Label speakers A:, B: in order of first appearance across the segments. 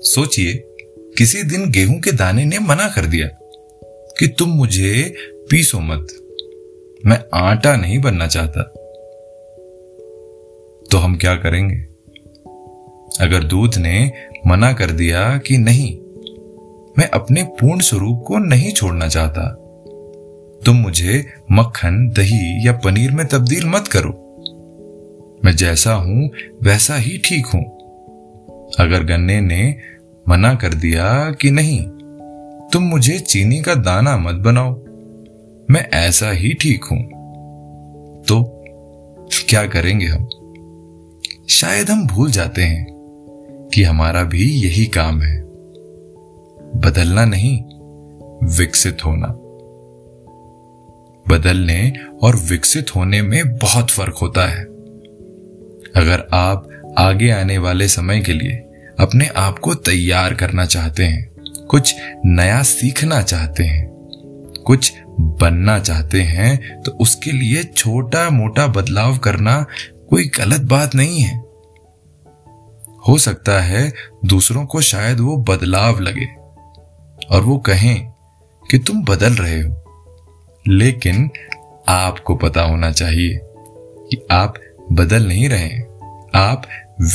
A: सोचिए, किसी दिन गेहूँ के दाने ने मना कर दिया कि तुम मुझे पीसो मत। मैं आटा नहीं बनना चाहता। तो हम क्या करेंगे? अगर दूध ने मना कर दिया कि नहीं, मैं अपने पूर्ण स्वरूप को नहीं छोड़ना चाहता, तुम मुझे मक्खन, दही या पनीर में तब्दील मत करो। मैं जैसा हूँ, वैसा ही ठीक हूँ। अगर गन्ने ने मना कर दिया कि नहीं, तुम मुझे चीनी का दाना मत बनाओ। मैं ऐसा ही ठीक हूँ। तो क्या करेंगे हम? शायद हम भूल जाते हैं कि हमारा भी यही काम है। बदलना नहीं, विकसित होना। बदलने और विकसित होने में बहुत फ़र्क होता है। अगर आप आगे आने वाले समय के लिए अपने आप को तैयार करना चाहते हैं, कुछ नया सीखना चाहते हैं, कुछ बनना चाहते हैं तो उसके लिए छोटा मोटा बदलाव करना कोई गलत बात नहीं है। हो सकता है दूसरों को शायद वो बदलाव लगे और वो कहें कि तुम बदल रहे हो, लेकिन आपको पता होना चाहिए कि आप बदल नहीं रहे आप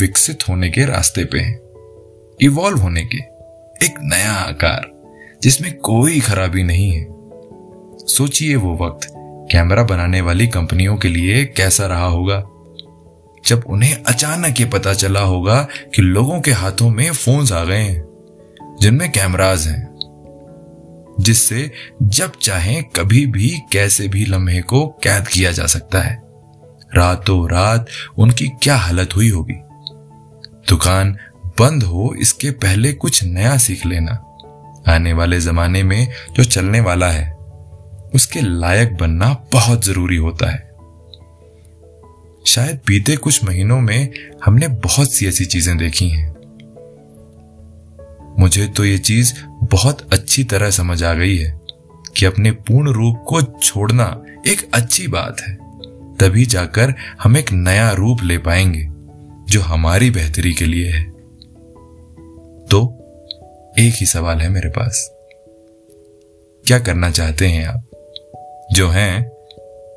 A: विकसित होने के रास्ते पे हैं। इवॉल्व होने के एक नया आकार, जिसमें कोई खराबी नहीं है। सोचिए वो वक्त, कैमरा बनाने वाली कंपनियों के लिए कैसा रहा होगा। जब उन्हें अचानक ये पता चला होगा कि लोगों के हाथों में फोन्स आ गए हैं, जिनमें कैमराज हैं, जिससे जब चाहे कभी भी, कैसे भी लम्हे को कैद किया जा सकता है। रातों रात उनकी क्या हालत हुई होगी? दुकान बंद हो, इसके पहले कुछ नया सीख लेना। आने वाले जमाने में जो चलने वाला है, उसके लायक बनना बहुत ज़रूरी होता है। शायद बीते कुछ महीनों में हमने बहुत सी ऐसी चीज़ें देखी हैं। मुझे तो ये चीज़ बहुत अच्छी तरह समझ आ गई है कि अपने पूर्ण रूप को छोड़ना एक अच्छी बात है। तभी जाकर हम एक नया रूप ले पाएँगे, जो हमारी बेहतरी के लिए है। तो एक ही सवाल है मेरे पास। क्या करना चाहते हैं आप? जो हैं,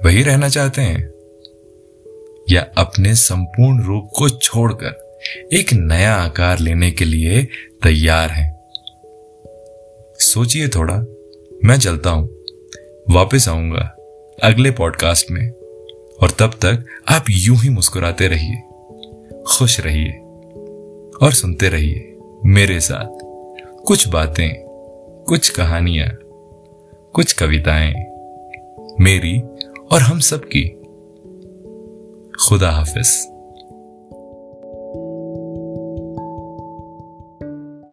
A: वही रहना चाहते हैं? या अपने संपूर्ण रूप को छोड़कर एक नया आकार लेने के लिए तैयार हैं? सोचिए थोड़ा। मैं चलता हूँ। वापस आऊँगा अगले पॉडकास्ट में। और तब तक आप यूँ ही मुस्कुराते रहिए। खुश रहिए। और सुनते रहिए। मेरे साथ। कुछ बातें कुछ कहानियाँ कुछ कविताएँ मेरी और हम सबकी। खुदा हाफिज।